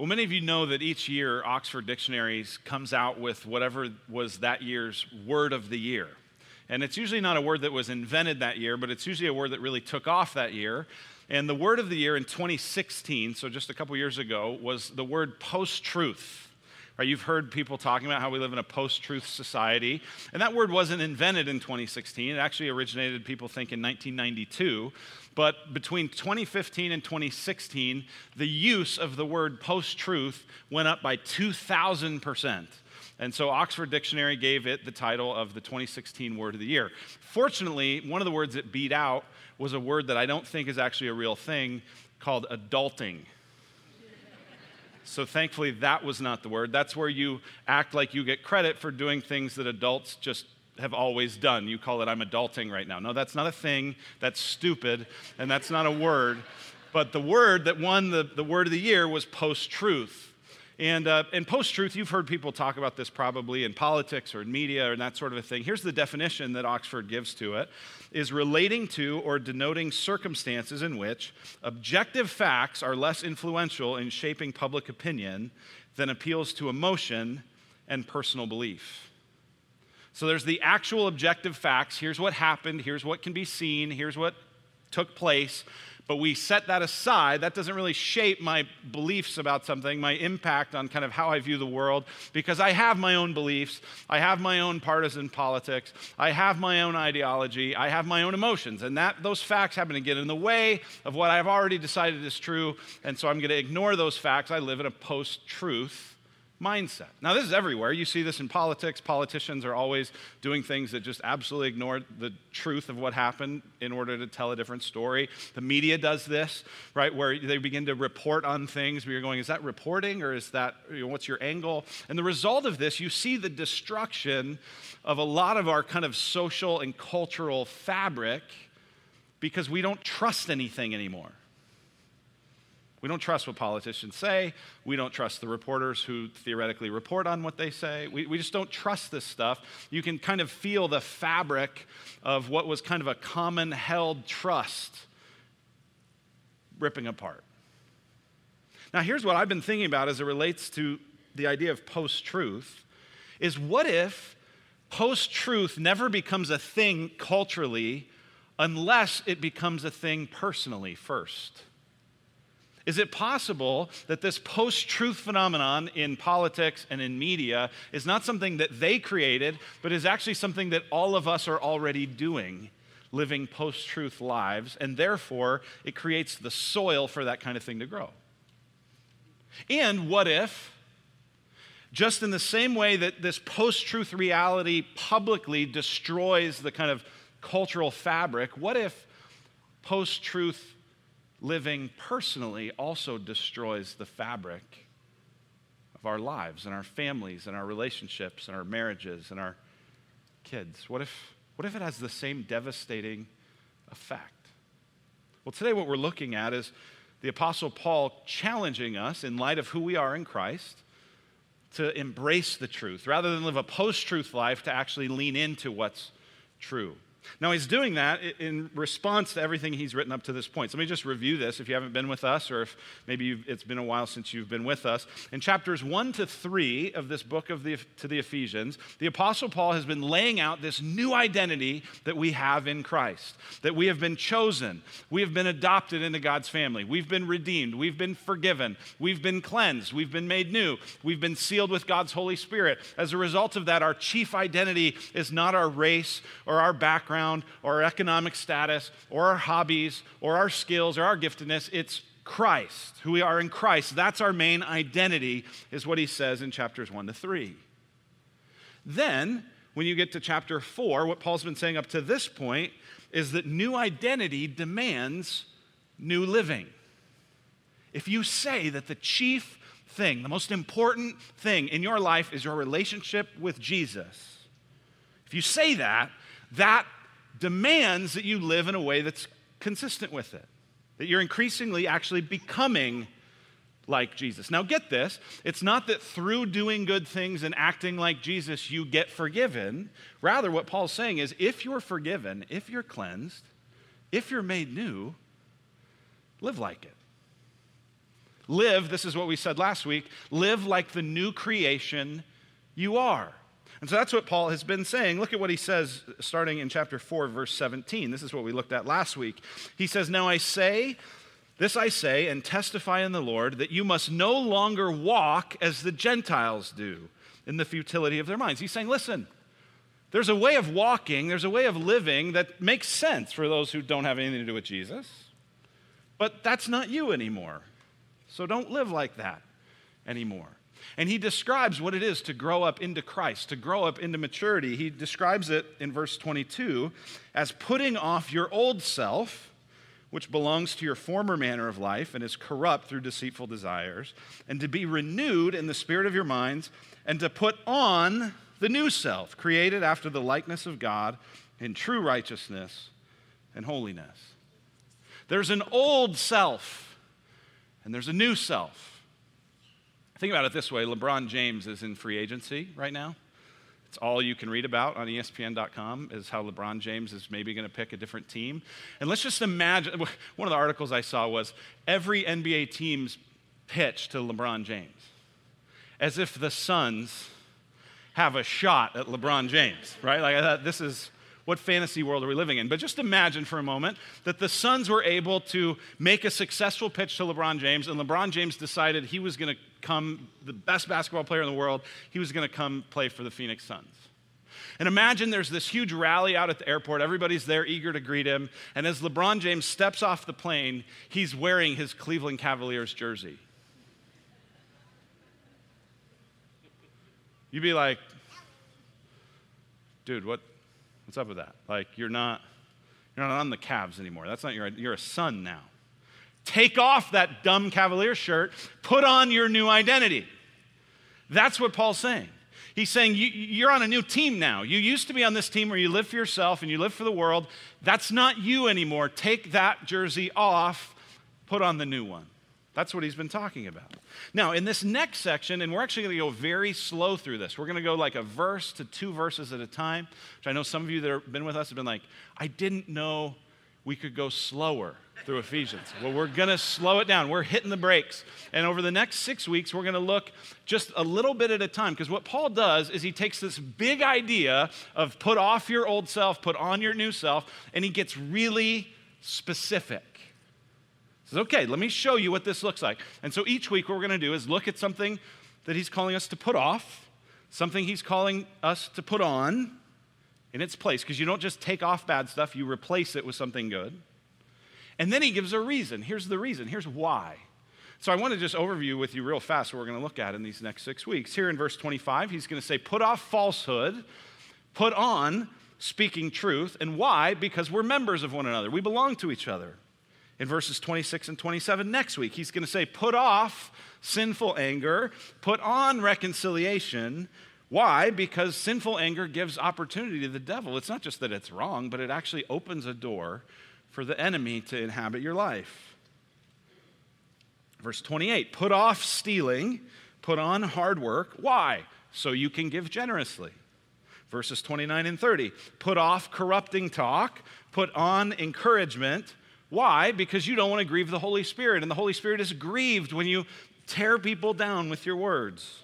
Well, many of you know that each year Oxford Dictionaries comes out with whatever was that year's word of the year. And it's usually not a word that was invented that year, but it's usually a word that really took off that year. And the word of the year in 2016, so just a couple years ago, was the word post truth. Right, you've heard people talking about how we live in a post truth society. And that word wasn't invented in 2016. It actually originated, people think, in 1992. But between 2015 and 2016, the use of the word post truth went up by 2,000%. And so Oxford Dictionary gave it the title of the 2016 Word of the Year. Fortunately, one of the words it beat out was a word that I don't think is actually a real thing called adulting. So thankfully, that was not the word. That's where you act like you get credit for doing things that adults just have always done. You call it, I'm adulting right now. No, that's not a thing. That's stupid, and that's not a word. But the word that won the, the word of the year was post truth. And, uh, and post truth, you've heard people talk about this probably in politics or in media or that sort of a thing. Here's the definition that Oxford gives to it is relating to or denoting circumstances in which objective facts are less influential in shaping public opinion than appeals to emotion and personal belief. So there's the actual objective facts. Here's what happened, here's what can be seen, here's what took place but we set that aside. That doesn't really shape my beliefs about something, my impact on kind of how I view the world, because I have my own beliefs. I have my own partisan politics. I have my own ideology. I have my own emotions. And that, those facts happen to get in the way of what I've already decided is true. And so I'm going to ignore those facts. I live in a post truth mindset. Now, this is everywhere. You see this in politics. Politicians are always doing things that just absolutely ignore the truth of what happened in order to tell a different story. The media does this, right, where they begin to report on things where you're going, is that reporting or is that, you know, what's your angle? And the result of this, you see the destruction of a lot of our kind of social and cultural fabric because we don't trust anything anymore. We don't trust what politicians say. We don't trust the reporters who theoretically report on what they say. We, we just don't trust this stuff. You can kind of feel the fabric of what was kind of a common held trust ripping apart. Now, here's what I've been thinking about as it relates to the idea of post truth is what if post truth never becomes a thing culturally unless it becomes a thing personally first? Is it possible that this post truth phenomenon in politics and in media is not something that they created, but is actually something that all of us are already doing, living post truth lives, and therefore it creates the soil for that kind of thing to grow? And what if, just in the same way that this post truth reality publicly destroys the kind of cultural fabric, what if post truth living personally also destroys the fabric of our lives and our families and our relationships and our marriages and our kids? What if, what if it has the same devastating effect? Well, today what we're looking at is the Apostle Paul challenging us in light of who we are in Christ to embrace the truth rather than live a post truth life to actually lean into what's true. Now, he's doing that in response to everything he's written up to this point. So let me just review this if you haven't been with us, or if maybe it's been a while since you've been with us. In chapters 1 to 3 of this book of the, to the Ephesians, the Apostle Paul has been laying out this new identity that we have in Christ, that we have been chosen, we have been adopted into God's family, we've been redeemed, we've been forgiven, we've been cleansed, we've been made new, we've been sealed with God's Holy Spirit. As a result of that, our chief identity is not our race or our background background or our economic status or our hobbies or our skills or our giftedness. It's Christ, who we are in Christ. That's our main identity, is what he says in chapters 1 to 3. Then, when you get to chapter 4, what Paul's been saying up to this point is that new identity demands new living. If you say that the chief thing, the most important thing in your life is your relationship with Jesus, if you say that, that demands that you live in a way that's consistent with it, that you're increasingly actually becoming like Jesus. Now, get this it's not that through doing good things and acting like Jesus you get forgiven. Rather, what Paul's saying is if you're forgiven, if you're cleansed, if you're made new, live like it. live, this is what we said last week, live like the new creation you are. And so that's what Paul has been saying. Look at what he says starting in chapter 4, verse 17. This is what we looked at last week. He says, Now I say, this I say, and testify in the Lord, that you must no longer walk as the Gentiles do in the futility of their minds. He's saying, Listen, there's a way of walking, there's a way of living that makes sense for those who don't have anything to do with Jesus, but that's not you anymore. So don't live like that anymore. And he describes what it is to grow up into Christ, to grow up into maturity. He describes it in verse 22 as putting off your old self, which belongs to your former manner of life and is corrupt through deceitful desires, and to be renewed in the spirit of your minds, and to put on the new self, created after the likeness of God in true righteousness and holiness. There's an old self, and there's a new self. Think about it this way LeBron James is in free agency right now. It's all you can read about on ESPN.com is how LeBron James is maybe going to pick a different team. And let's just imagine one of the articles I saw was every NBA team's pitch to LeBron James, as if the Suns have a shot at LeBron James, right? Like I thought, this is what fantasy world are we living in? But just imagine for a moment that the Suns were able to make a successful pitch to LeBron James, and LeBron James decided he was going to come, the best basketball player in the world, he was going to come play for the Phoenix Suns. And imagine there's this huge rally out at the airport. Everybody's there eager to greet him. And as LeBron James steps off the plane, he's wearing his Cleveland Cavaliers jersey. You'd be like, dude, what, What's up with that? Like you're not you're not on the Cavs anymore. That's not your you're a Sun now. Take off that dumb Cavalier shirt, put on your new identity. That's what Paul's saying. He's saying you, are on a new team now. You used to be on this team where you live for yourself and you live for the world. That's not you anymore. Take that jersey off, put on the new one. That's what he's been talking about. Now, in this next section, and we're actually going to go very slow through this, we're going to go like a verse to two verses at a time, which I know some of you that have been with us have been like, I didn't know we could go slower through Ephesians. Well, we're going to slow it down. We're hitting the brakes. And over the next six weeks, we're going to look just a little bit at a time. Because what Paul does is he takes this big idea of put off your old self, put on your new self, and he gets really specific says, okay, let me show you what this looks like. And so each week, what we're going to do is look at something that he's calling us to put off, something he's calling us to put on in its place, because you don't just take off bad stuff, you replace it with something good. And then he gives a reason. Here's the reason. Here's why. So I want to just overview with you real fast what we're going to look at in these next six weeks. Here in verse 25, he's going to say, Put off falsehood, put on speaking truth. And why? Because we're members of one another, we belong to each other in verses 26 and 27 next week. He's going to say, Put off sinful anger, put on reconciliation. Why? Because sinful anger gives opportunity to the devil. It's not just that it's wrong, but it actually opens a door for the enemy to inhabit your life. Verse 28 Put off stealing, put on hard work. Why? So you can give generously. Verses 29 and 30 Put off corrupting talk, put on encouragement. Why? Because you don't want to grieve the Holy Spirit, and the Holy Spirit is grieved when you tear people down with your words.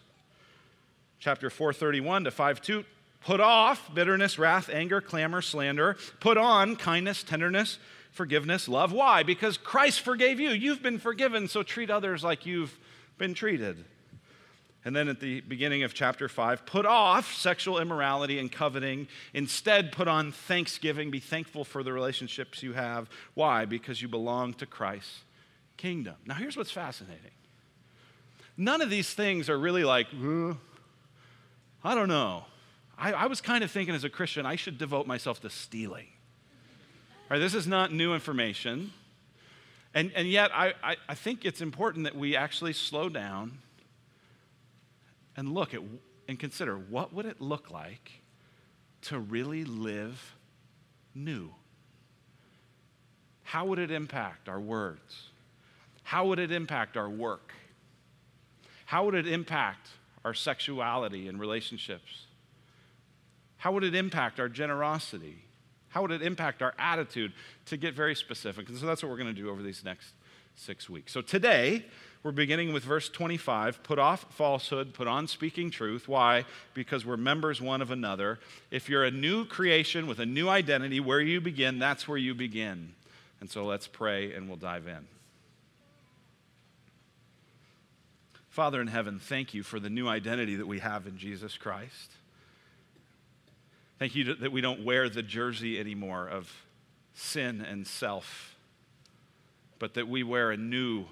Chapter 431 to 52 Put off bitterness, wrath, anger, clamor, slander. Put on kindness, tenderness, forgiveness, love. Why? Because Christ forgave you. You've been forgiven, so treat others like you've been treated. And then at the beginning of chapter 5, put off sexual immorality and coveting. Instead, put on thanksgiving. Be thankful for the relationships you have. Why? Because you belong to Christ's kingdom. Now, here's what's fascinating none of these things are really like, I don't know. I, I was kind of thinking as a Christian, I should devote myself to stealing. Right, this is not new information. And, and yet, I, I, I think it's important that we actually slow down and look at and consider what would it look like to really live new? How would it impact our words? How would it impact our work? How would it impact our sexuality and relationships? How would it impact our generosity? How would it impact our attitude? To get very specific. And so that's what we're going to do over these next six weeks. So today, we're beginning with verse 25. Put off falsehood, put on speaking truth. Why? Because we're members one of another. If you're a new creation with a new identity, where you begin, that's where you begin. And so let's pray and we'll dive in. Father in heaven, thank you for the new identity that we have in Jesus Christ. Thank you that we don't wear the jersey anymore of sin and self, but that we wear a new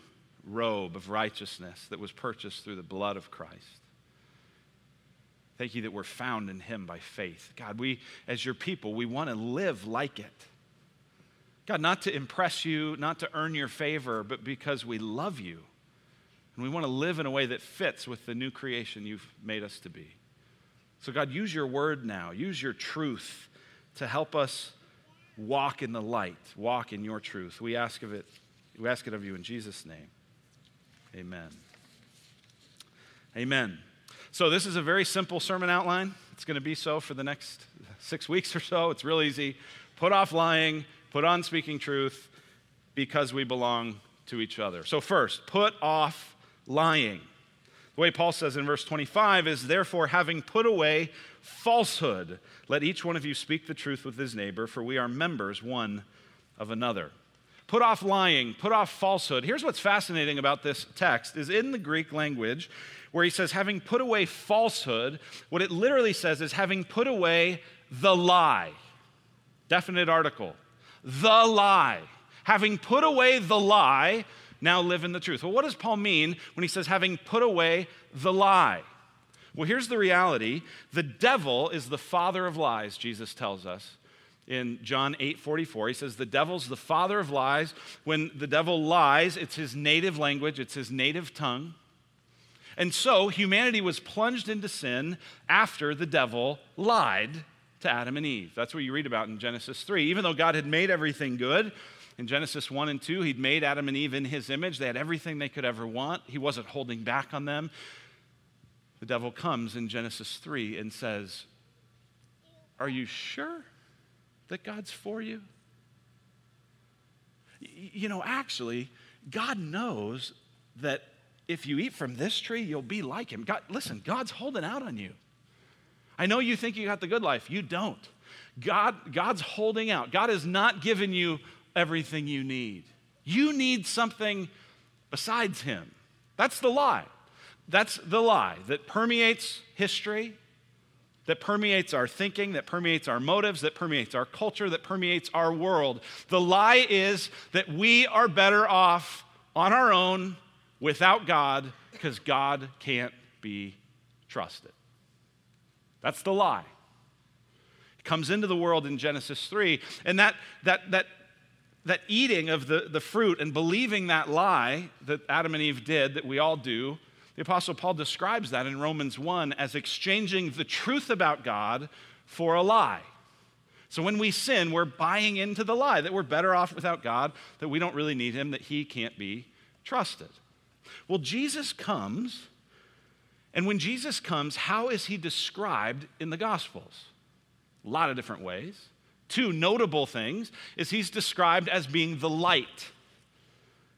robe of righteousness that was purchased through the blood of Christ. Thank you that we're found in Him by faith. God, we, as your people, we want to live like it. God, not to impress you, not to earn your favor, but because we love you. And we want to live in a way that fits with the new creation you've made us to be. So, God, use your word now, use your truth to help us walk in the light, walk in your truth. We ask of it, we ask it of you in Jesus' name. Amen. Amen. So, this is a very simple sermon outline. It's going to be so for the next six weeks or so. It's real easy. Put off lying, put on speaking truth, because we belong to each other. So, first, put off lying. The way Paul says in verse 25 is, therefore, having put away falsehood, let each one of you speak the truth with his neighbor, for we are members one of another. Put off lying, put off falsehood. Here's what's fascinating about this text is in the Greek language where he says having put away falsehood, what it literally says is having put away the lie. Definite article. The lie. Having put away the lie, now live in the truth. Well, what does Paul mean when he says having put away the lie? Well, here's the reality the devil is the father of lies, Jesus tells us in John 8 44. He says, The devil's the father of lies. When the devil lies, it's his native language, it's his native tongue. And so humanity was plunged into sin after the devil lied to Adam and Eve. That's what you read about in Genesis 3. Even though God had made everything good, in Genesis 1 and 2, he'd made Adam and Eve in his image. They had everything they could ever want. He wasn't holding back on them. The devil comes in Genesis 3 and says, Are you sure? That God's for you? You know, actually, God knows that if you eat from this tree, you'll be like him. God, listen, God's holding out on you. I know you think you got the good life. You don't. God, God's holding out. God has not given you everything you need. You need something besides him. That's the lie. That's the lie that permeates history, that permeates our thinking, that permeates our motives, that permeates our culture, that permeates our world. The lie is that we are better off on our own without God because God can't be trusted. That's the lie. It comes into the world in Genesis 3, and that, that, that, that eating of the, the fruit and believing that lie that Adam and Eve did, that we all do, the Apostle Paul describes that in Romans 1 as exchanging the truth about God for a lie. So when we sin, we're buying into the lie that we're better off without God, that we don't really need Him, that He can't be trusted. Well, Jesus comes, and when Jesus comes, how is He described in the Gospels? A lot of different ways. Two notable things is He's described as being the light.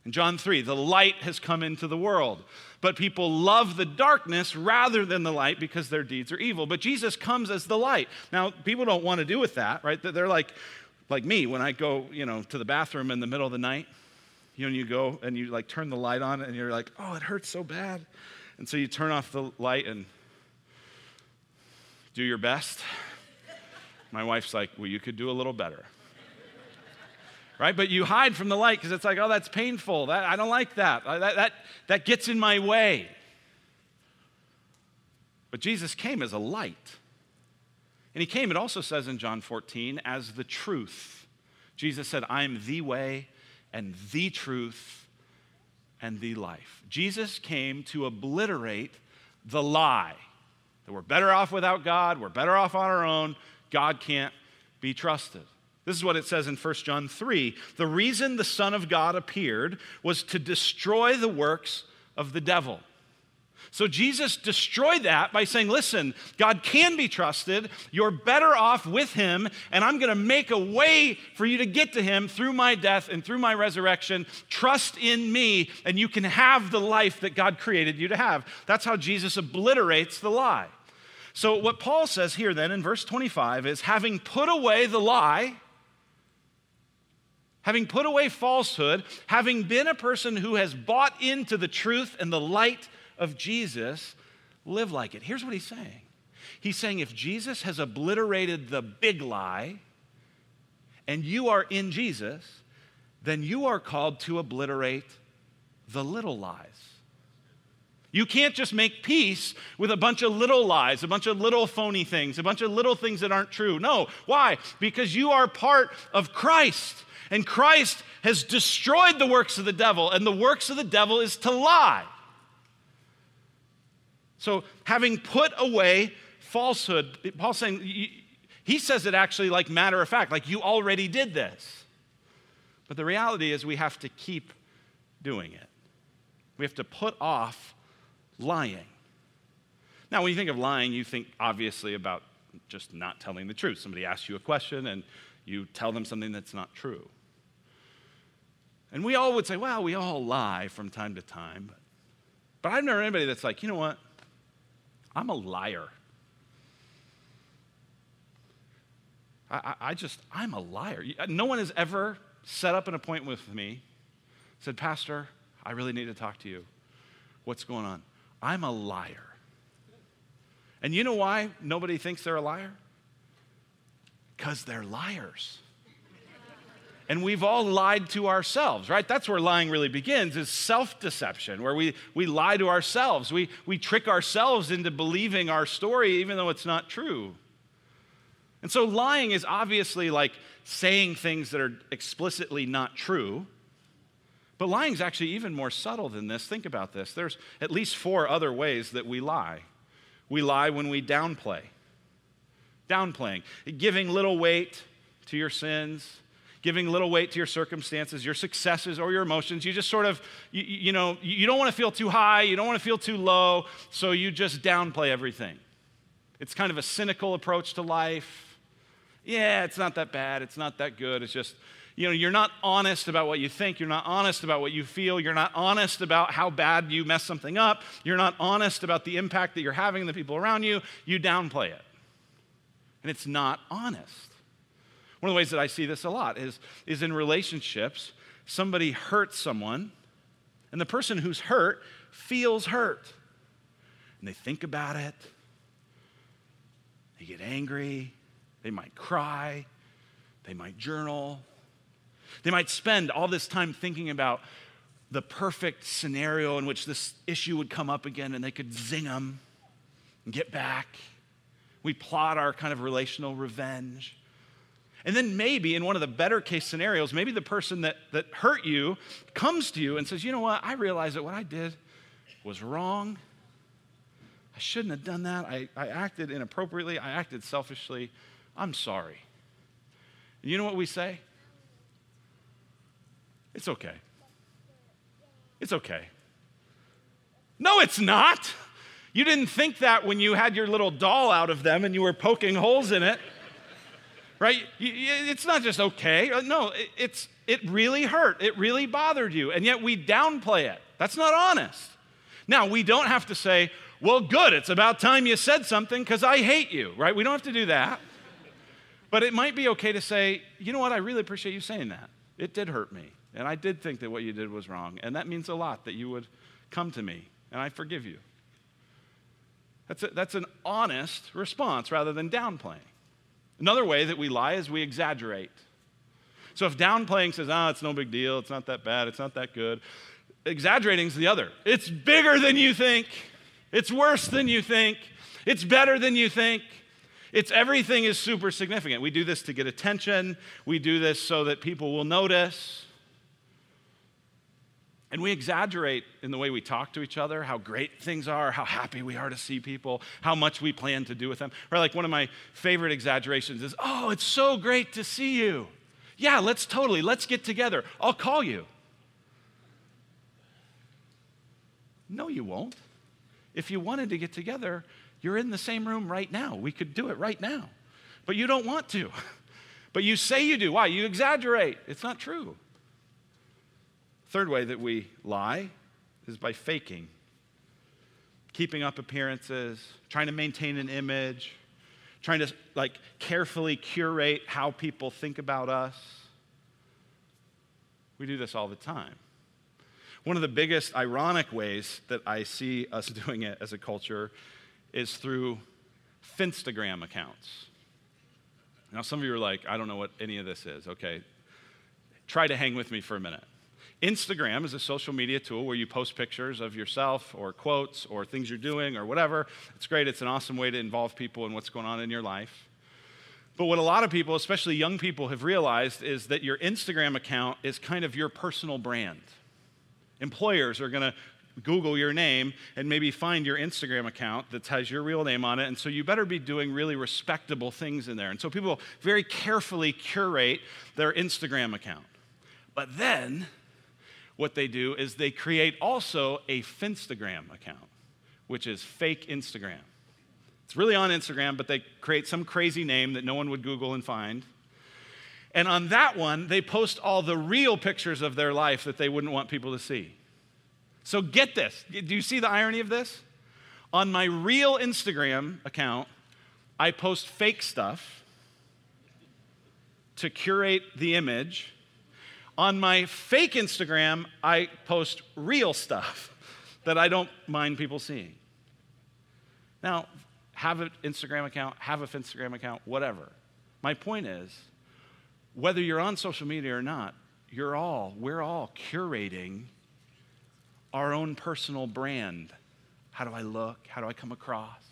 In John 3, the light has come into the world but people love the darkness rather than the light because their deeds are evil. But Jesus comes as the light. Now, people don't want to do with that, right? They're like, like me when I go, you know, to the bathroom in the middle of the night. You know, and you go and you like turn the light on and you're like, oh, it hurts so bad. And so you turn off the light and do your best. My wife's like, well, you could do a little better right? But you hide from the light because it's like, oh, that's painful. That, I don't like that. Uh, that. That, that gets in my way. But Jesus came as a light. And he came, it also says in John 14, as the truth. Jesus said, I am the way and the truth and the life. Jesus came to obliterate the lie that we're better off without God, we're better off on our own, God can't be trusted. This is what it says in 1 John 3. The reason the Son of God appeared was to destroy the works of the devil. So Jesus destroyed that by saying, Listen, God can be trusted. You're better off with him, and I'm going to make a way for you to get to him through my death and through my resurrection. Trust in me, and you can have the life that God created you to have. That's how Jesus obliterates the lie. So, what Paul says here then in verse 25 is having put away the lie, having put away falsehood, having been a person who has bought into the truth and the light of Jesus, live like it. Here's what he's saying He's saying if Jesus has obliterated the big lie and you are in Jesus, then you are called to obliterate the little lies. You can't just make peace with a bunch of little lies, a bunch of little phony things, a bunch of little things that aren't true. No. Why? Because you are part of Christ. And Christ has destroyed the works of the devil, and the works of the devil is to lie. So, having put away falsehood, Paul's saying, he says it actually like matter of fact, like you already did this. But the reality is, we have to keep doing it. We have to put off lying. Now, when you think of lying, you think obviously about just not telling the truth. Somebody asks you a question and you tell them something that's not true. And we all would say, well, we all lie from time to time. But I've never anybody that's like, you know what? I'm a liar. I, I, I just, I'm a liar. Uh, no one has ever set up an appointment with me, said, Pastor, I really need to talk to you. What's going on? I'm a liar. And you know why nobody thinks they're a liar? Because they're liars. And we've all lied to ourselves, right? That's where lying really begins, is self-deception, where we, we lie to ourselves. We, we trick ourselves into believing our story even though it's not true. And so lying is obviously like saying things that are explicitly not true. But lying is actually even more subtle than this. Think about this. There's at least four other ways that we lie. We lie when we downplay. Downplaying, giving little weight to your sins, giving little weight to your circumstances, your successes, or your emotions. You just sort of, you, you know, you don't want to feel too high, you don't want to feel too low, so you just downplay everything. It's kind of a cynical approach to life. Yeah, it's not that bad, it's not that good, it's just, you know, you're not honest about what you think. You're not honest about what you feel. You're not honest about how bad you mess something up. You're not honest about the impact that you're having on the people around you. You downplay it. And it's not honest. One of the ways that I see this a lot is, is in relationships, somebody hurts someone, and the person who's hurt feels hurt. And they think about it, they get angry, they might cry, they might journal, they might spend all this time thinking about the perfect scenario in which this issue would come up again and they could zing them and get back. We plot our kind of relational revenge. And then maybe in one of the better case scenarios, maybe the person that, that hurt you comes to you and says, You know what? I realize that what I did was wrong. I shouldn't have done that. I, I acted inappropriately. I acted selfishly. I'm sorry. And you know what we say? It's okay. It's okay. No, it's not. You didn't think that when you had your little doll out of them and you were poking holes in it right? It's not just okay. Uh, no, it's, it really hurt. It really bothered you. And yet we downplay it. That's not honest. Now, we don't have to say, well, good, it's about time you said something because I hate you, right? We don't have to do that. But it might be okay to say, you know what, I really appreciate you saying that. It did hurt me. And I did think that what you did was wrong. And that means a lot that you would come to me. And I forgive you. That's, a, that's an honest response rather than downplaying. Another way that we lie is we exaggerate. So if downplaying says, ah, it's no big deal, it's not that bad, it's not that good, exaggerating is the other. It's bigger than you think, it's worse than you think, it's better than you think. It's everything is super significant. We do this to get attention, we do this so that people will notice. And we exaggerate in the way we talk to each other, how great things are, how happy we are to see people, how much we plan to do with them. Or, like, one of my favorite exaggerations is, Oh, it's so great to see you. Yeah, let's totally, let's get together. I'll call you. No, you won't. If you wanted to get together, you're in the same room right now. We could do it right now. But you don't want to. But you say you do. Why? You exaggerate. It's not true. Third way that we lie is by faking, keeping up appearances, trying to maintain an image, trying to like carefully curate how people think about us. We do this all the time. One of the biggest ironic ways that I see us doing it as a culture is through Finstagram accounts. Now, some of you are like, I don't know what any of this is. Okay, try to hang with me for a minute. Instagram is a social media tool where you post pictures of yourself or quotes or things you're doing or whatever. It's great. It's an awesome way to involve people in what's going on in your life. But what a lot of people, especially young people, have realized is that your Instagram account is kind of your personal brand. Employers are going to Google your name and maybe find your Instagram account that has your real name on it. And so you better be doing really respectable things in there. And so people very carefully curate their Instagram account. But then what they do is they create also a Finstagram account, which is fake Instagram. It's really on Instagram, but they create some crazy name that no one would Google and find. And on that one, they post all the real pictures of their life that they wouldn't want people to see. So get this. Do you see the irony of this? On my real Instagram account, I post fake stuff to curate the image on my fake Instagram, I post real stuff that I don't mind people seeing. Now, have an Finstagram account, have a Instagram account, whatever. My point is, whether you're on social media or not, you're all, we're all curating our own personal brand. How do I look? How do I come across?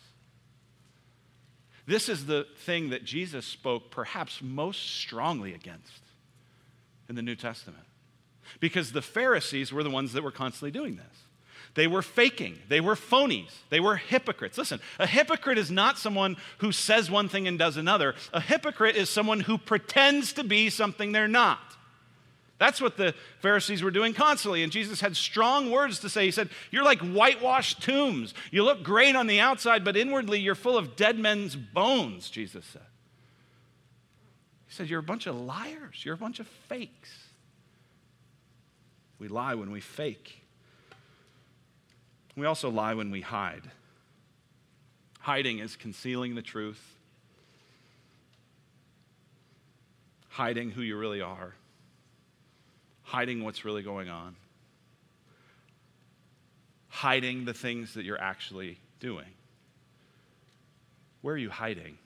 This is the thing that Jesus spoke perhaps most strongly against in the New Testament. Because the Pharisees were the ones that were constantly doing this. They were faking. They were phonies. They were hypocrites. Listen, a hypocrite is not someone who says one thing and does another. A hypocrite is someone who pretends to be something they're not. That's what the Pharisees were doing constantly. And Jesus had strong words to say. He said, You're like whitewashed tombs. You look great on the outside, but inwardly you're full of dead men's bones, Jesus said. He said, You're a bunch of liars. You're a bunch of fakes. We lie when we fake. We also lie when we hide. Hiding is concealing the truth, hiding who you really are, hiding what's really going on, hiding the things that you're actually doing. Where are you hiding?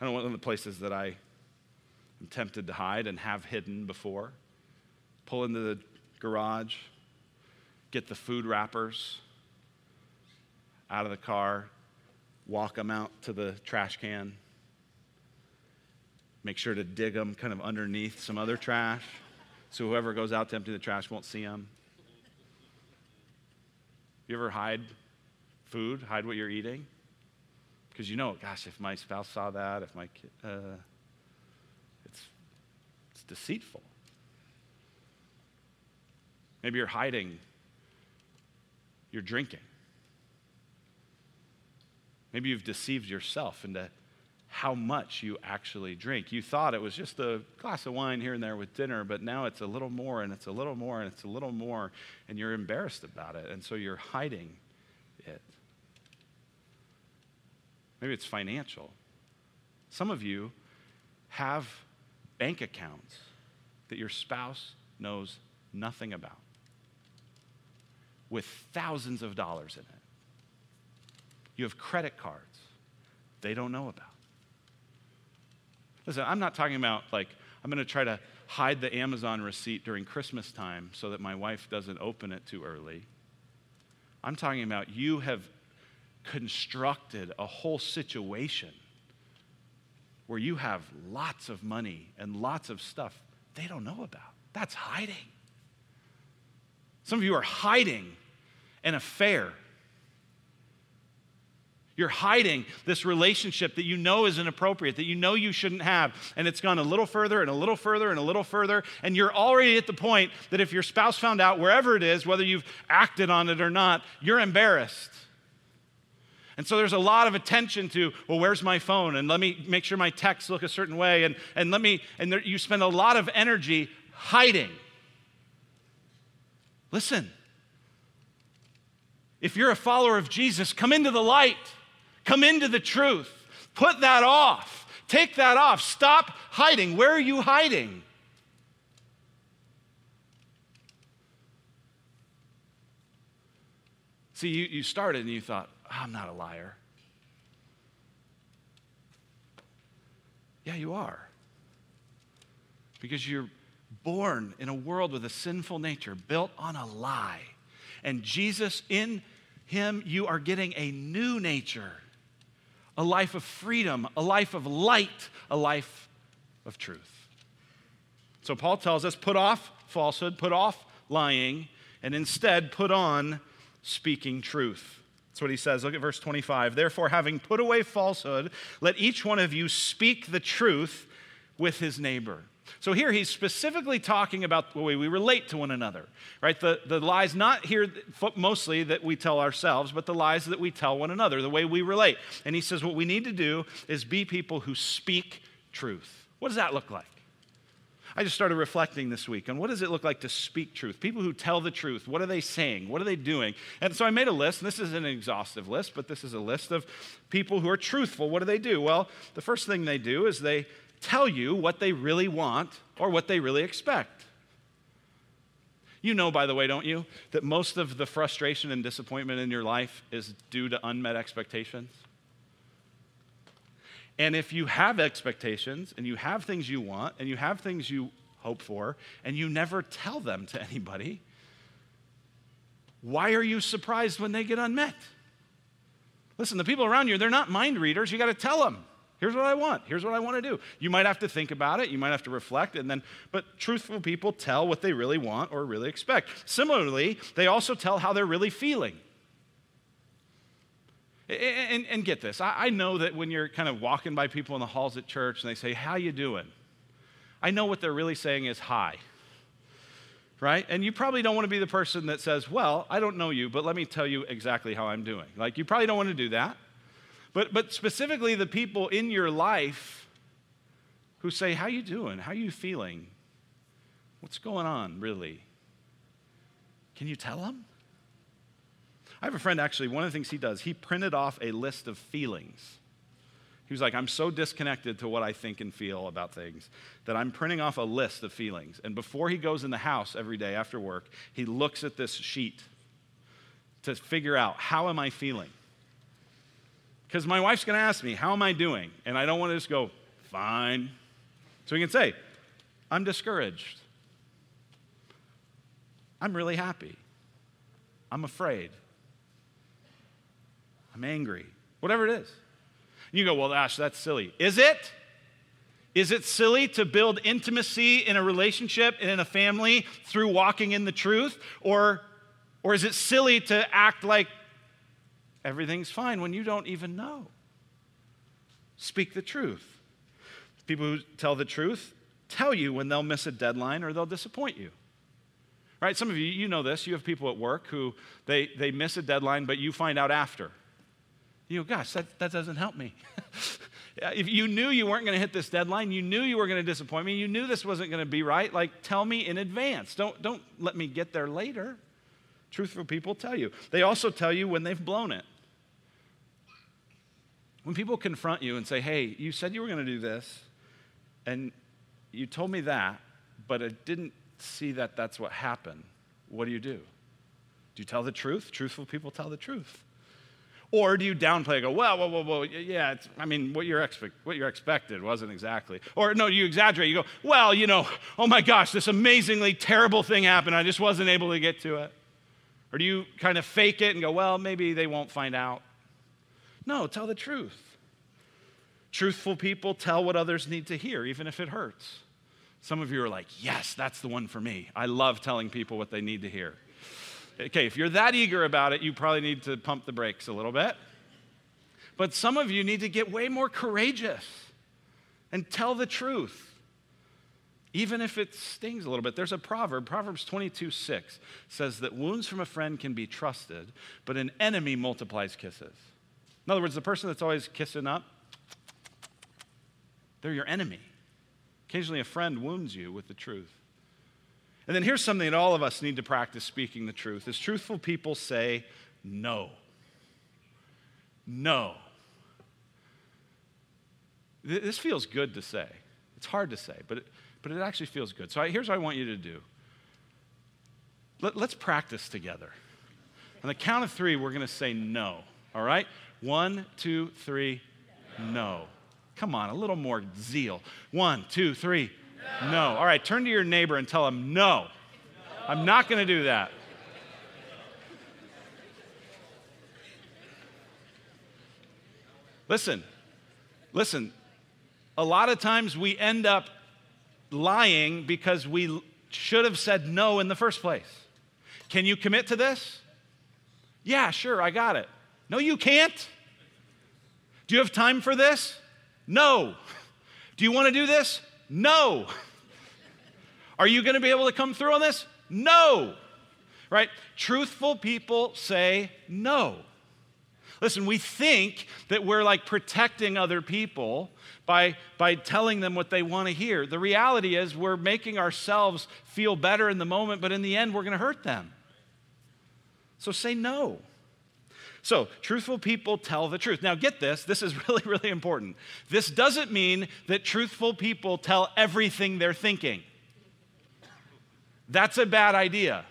I one of the places that I am tempted to hide and have hidden before. Pull into the garage, get the food wrappers out of the car, walk them out to the trash can, make sure to dig them kind of underneath some other trash so whoever goes out to empty the trash won't see them. You ever hide food, hide what you're eating? Because you know, gosh, if my spouse saw that, if my kid, uh, it's, it's deceitful. Maybe you're hiding, you're drinking. Maybe you've deceived yourself into how much you actually drink. You thought it was just a glass of wine here and there with dinner, but now it's a little more and it's a little more and it's a little more, and you're embarrassed about it, and so you're hiding it. Maybe it's financial. Some of you have bank accounts that your spouse knows nothing about with thousands of dollars in it. You have credit cards they don't know about. Listen, I'm not talking about like, I'm going to try to hide the Amazon receipt during Christmas time so that my wife doesn't open it too early. I'm talking about you have constructed a whole situation where you have lots of money and lots of stuff they don't know about. That's hiding. Some of you are hiding an affair. You're hiding this relationship that you know is inappropriate, that you know you shouldn't have. And it's gone a little further and a little further and a little further. And you're already at the point that if your spouse found out, wherever it is, whether you've acted on it or not, you're embarrassed. And so there's a lot of attention to, well, where's my phone? And let me make sure my texts look a certain way. And, and let me, and there, you spend a lot of energy hiding. Listen, if you're a follower of Jesus, come into the light, come into the truth, put that off, take that off, stop hiding. Where are you hiding? See, you, you started and you thought, I'm not a liar. Yeah, you are. Because you're born in a world with a sinful nature, built on a lie. And Jesus, in Him, you are getting a new nature, a life of freedom, a life of light, a life of truth. So Paul tells us put off falsehood, put off lying, and instead put on speaking truth. That's what he says. Look at verse 25. Therefore, having put away falsehood, let each one of you speak the truth with his neighbor. So here he's specifically talking about the way we relate to one another, right? The, the lies not here mostly that we tell ourselves, but the lies that we tell one another, the way we relate. And he says what we need to do is be people who speak truth. What does that look like? I just started reflecting this week on what does it look like to speak truth? People who tell the truth, what are they saying? What are they doing? And so I made a list, and this is an exhaustive list, but this is a list of people who are truthful. What do they do? Well, the first thing they do is they tell you what they really want or what they really expect. You know, by the way, don't you, that most of the frustration and disappointment in your life is due to unmet expectations? And if you have expectations and you have things you want and you have things you hope for and you never tell them to anybody, why are you surprised when they get unmet? Listen, the people around you, they're not mind readers. You got to tell them. Here's what I want. Here's what I want to do. You might have to think about it. You might have to reflect and then but truthful people tell what they really want or really expect. Similarly, they also tell how they're really feeling. And, and, get this, I, I know that when you're kind of walking by people in the halls at church and they say, how you doing? I know what they're really saying is hi, right? And you probably don't want to be the person that says, well, I don't know you, but let me tell you exactly how I'm doing. Like, you probably don't want to do that. But, but specifically the people in your life who say, how you doing? How you feeling? What's going on, really? Can you tell them? I have a friend actually, one of the things he does, he printed off a list of feelings. He was like, I'm so disconnected to what I think and feel about things that I'm printing off a list of feelings. And before he goes in the house every day after work, he looks at this sheet to figure out how am I feeling? Because my wife's going to ask me, How am I doing? And I don't want to just go, Fine. So he can say, I'm discouraged. I'm really happy. I'm afraid. I'm angry, whatever it is. You go, well, Ash, that's silly. Is it? Is it silly to build intimacy in a relationship and in a family through walking in the truth? Or, or is it silly to act like everything's fine when you don't even know? Speak the truth. People who tell the truth tell you when they'll miss a deadline or they'll disappoint you. Right? Some of you, you know this. You have people at work who they, they miss a deadline, but you find out after. You go, gosh, that, that doesn't help me. if you knew you weren't going to hit this deadline, you knew you were going to disappoint me, you knew this wasn't going to be right, like tell me in advance. Don't, don't let me get there later. Truthful people tell you. They also tell you when they've blown it. When people confront you and say, hey, you said you were going to do this, and you told me that, but I didn't see that that's what happened, what do you do? Do you tell the truth? Truthful people tell the truth. Or do you downplay go, well, well, well, whoa, yeah, I mean, what, you're expect, what you're expected wasn't exactly. Or no, you exaggerate. You go, well, you know, oh my gosh, this amazingly terrible thing happened. I just wasn't able to get to it. Or do you kind of fake it and go, well, maybe they won't find out? No, tell the truth. Truthful people tell what others need to hear, even if it hurts. Some of you are like, yes, that's the one for me. I love telling people what they need to hear. Okay, if you're that eager about it, you probably need to pump the brakes a little bit. But some of you need to get way more courageous and tell the truth even if it stings a little bit. There's a proverb, Proverbs 22 6 says that wounds from a friend can be trusted, but an enemy multiplies kisses. In other words, the person that's always kissing up, they're your enemy. Occasionally, a friend wounds you with the truth. And then here's something that all of us need to practice speaking the truth is truthful people say no. No. This feels good to say. It's hard to say, but it, but it actually feels good. So I, here's what I want you to do. Let, let's practice together. On the count of three, we're going to say no. All right? One, two, three, no. Come on, a little more zeal. One, two, three, no. no. All right, turn to your neighbor and tell him, no. no. I'm not going to do that. Listen, listen. A lot of times we end up lying because we should have said no in the first place. Can you commit to this? Yeah, sure, I got it. No, you can't. Do you have time for this? No. Do you want to do this? No. Are you going to be able to come through on this? No. Right? Truthful people say no. Listen, we think that we're like protecting other people by, by telling them what they want to hear. The reality is, we're making ourselves feel better in the moment, but in the end, we're going to hurt them. So say no. So, truthful people tell the truth. Now, get this, this is really, really important. This doesn't mean that truthful people tell everything they're thinking. That's a bad idea.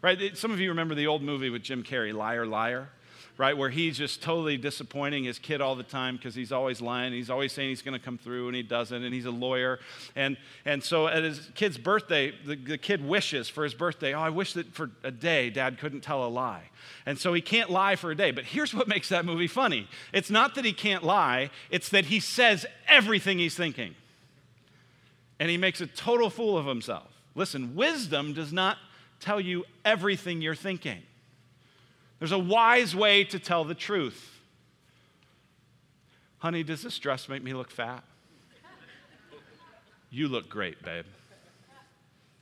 Right? Some of you remember the old movie with Jim Carrey, Liar, Liar right? Where he's just totally disappointing his kid all the time because he's always lying. He's always saying he's going to come through and he doesn't, and he's a lawyer. And, and so at his kid's birthday, the, the kid wishes for his birthday, oh, I wish that for a day dad couldn't tell a lie. And so he can't lie for a day. But here's what makes that movie funny it's not that he can't lie, it's that he says everything he's thinking. And he makes a total fool of himself. Listen, wisdom does not tell you everything you're thinking. There's a wise way to tell the truth. Honey, does this dress make me look fat? You look great, babe.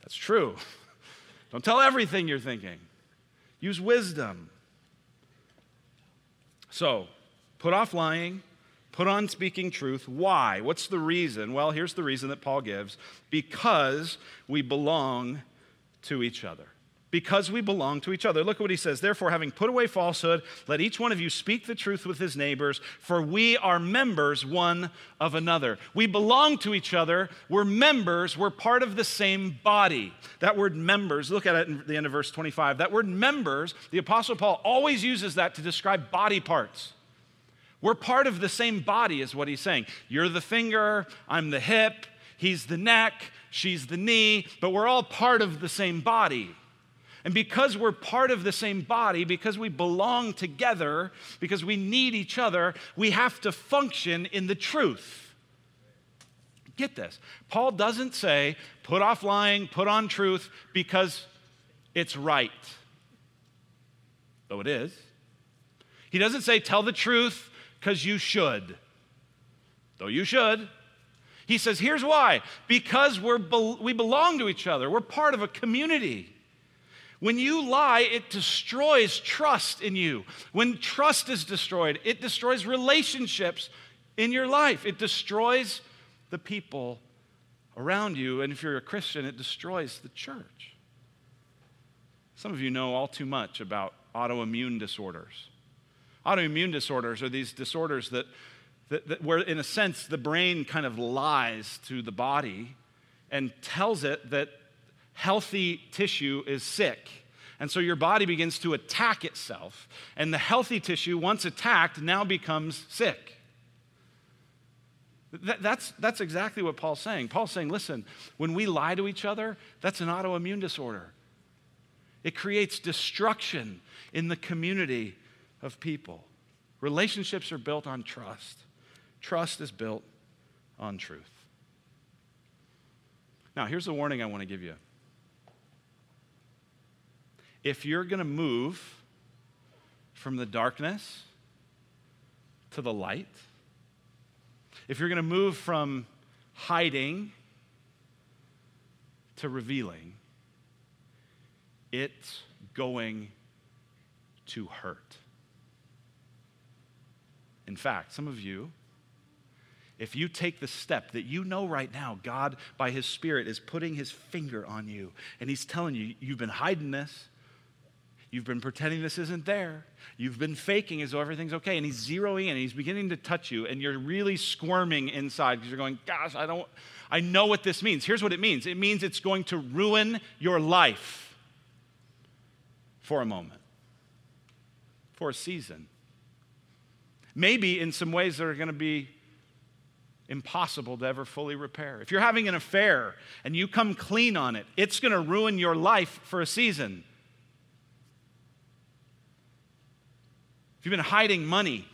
That's true. Don't tell everything you're thinking. Use wisdom. So, put off lying, put on speaking truth. Why? What's the reason? Well, here's the reason that Paul gives because we belong to each other because we belong to each other. Look at what he says. Therefore, having put away falsehood, let each one of you speak the truth with his neighbors, for we are members one of another. We belong to each other. We're members. We're part of the same body. That word members, look at it in the end of verse 25. That word members, the Apostle Paul always uses that to describe body parts. We're part of the same body, is what he's saying. You're the finger, I'm the hip, he's the neck, she's the knee, but we're all part of the same body. And because we're part of the same body, because we belong together, because we need each other, we have to function in the truth. Get this. Paul doesn't say, put off lying, put on truth, because it's right. Though it is. He doesn't say, tell the truth because you should. Though you should. He says, here's why. Because we're we belong to each other, we're part of a community. When you lie, it destroys trust in you. When trust is destroyed, it destroys relationships in your life. It destroys the people around you. And if you're a Christian, it destroys the church. Some of you know all too much about autoimmune disorders. Autoimmune disorders are these disorders that, that, that, where, in a sense, the brain kind of lies to the body and tells it that healthy tissue is sick. And so your body begins to attack itself. And the healthy tissue, once attacked, now becomes sick. that's, that's exactly what Paul's saying. Paul's saying, listen, when we lie to each other, that's an autoimmune disorder. It creates destruction in the community of people. Relationships are built on trust, trust is built on truth. Now, here's the warning I want to give you if you're going to move from the darkness to the light, if you're going to move from hiding to revealing, it's going to hurt. In fact, some of you, if you take the step that you know right now, God, by His Spirit, is putting His finger on you and He's telling you, you've been hiding this. You've been pretending this isn't there. You've been faking as though everything's okay. And he's zeroing in, he's beginning to touch you, and you're really squirming inside because you're going, Gosh, I don't, I know what this means. Here's what it means it means it's going to ruin your life for a moment, for a season. Maybe in some ways that are going to be impossible to ever fully repair. If you're having an affair and you come clean on it, it's going to ruin your life for a season. If you've been hiding money,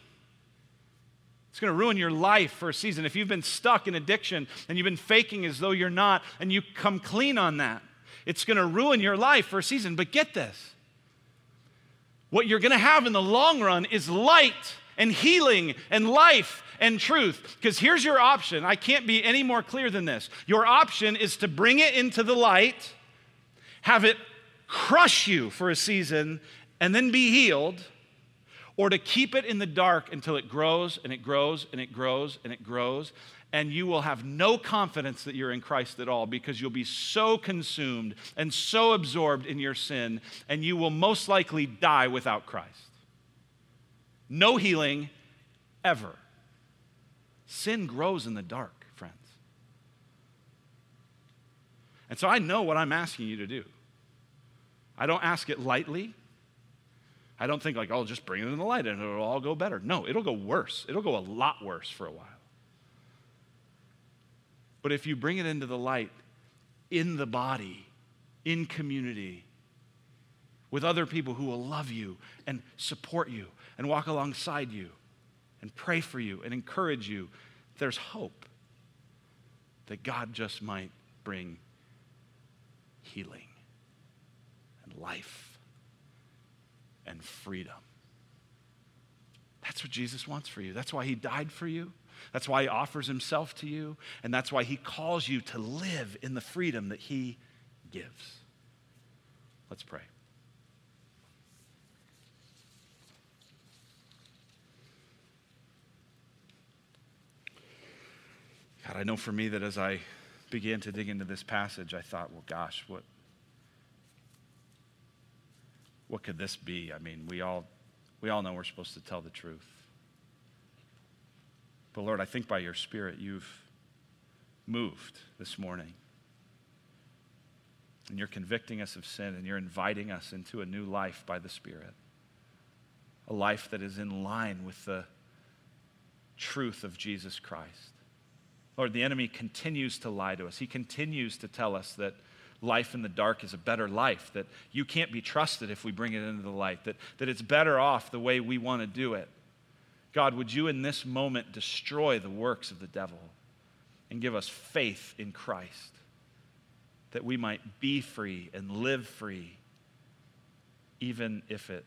it's going to ruin your life for a season. If you've been stuck in addiction and you've been faking as though you're not, and you come clean on that, it's going to ruin your life for a season. But get this what you're going to have in the long run is light and healing and life and truth. Because here's your option. I can't be any more clear than this. Your option is to bring it into the light, have it crush you for a season, and then be healed or to keep it in the dark until it grows and it grows and it grows and it grows. And you will have no confidence that you're in Christ at all because you'll be so consumed and so absorbed in your sin, and you will most likely die without Christ. No healing ever. Sin grows in the dark, friends. And so I know what I'm asking you to do. I don't ask it lightly. I don't think like, oh, just bring it in the light and it'll all go better. No, it'll go worse. It'll go a lot worse for a while. But if you bring it into the light in the body, in community, with other people who will love you and support you and walk alongside you and pray for you and encourage you, there's hope that God just might bring healing and life and freedom. That's what Jesus wants for you. That's why he died for you. That's why he offers himself to you. And that's why he calls you to live in the freedom that he gives. Let's pray. God, I know for me that as I began to dig into this passage, I thought, well, gosh, what, what could this be? I mean, we all, we all know we're supposed to tell the truth. But Lord, I think by your Spirit you've moved this morning. And you're convicting us of sin and you're inviting us into a new life by the Spirit. A life that is in line with the truth of Jesus Christ. Lord, the enemy continues to lie to us. He continues to tell us that life in the dark is a better life, that you can't be trusted if we bring it into the light, that, that it's better off the way we want to do it. God, would you in this moment destroy the works of the devil and give us faith in Christ that we might be free and live free, even if it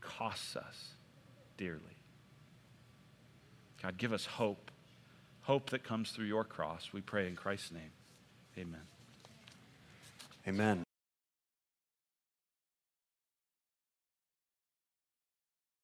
costs us dearly. God, give us hope, hope that comes through your cross. We pray in Christ's name. Amen. Amen.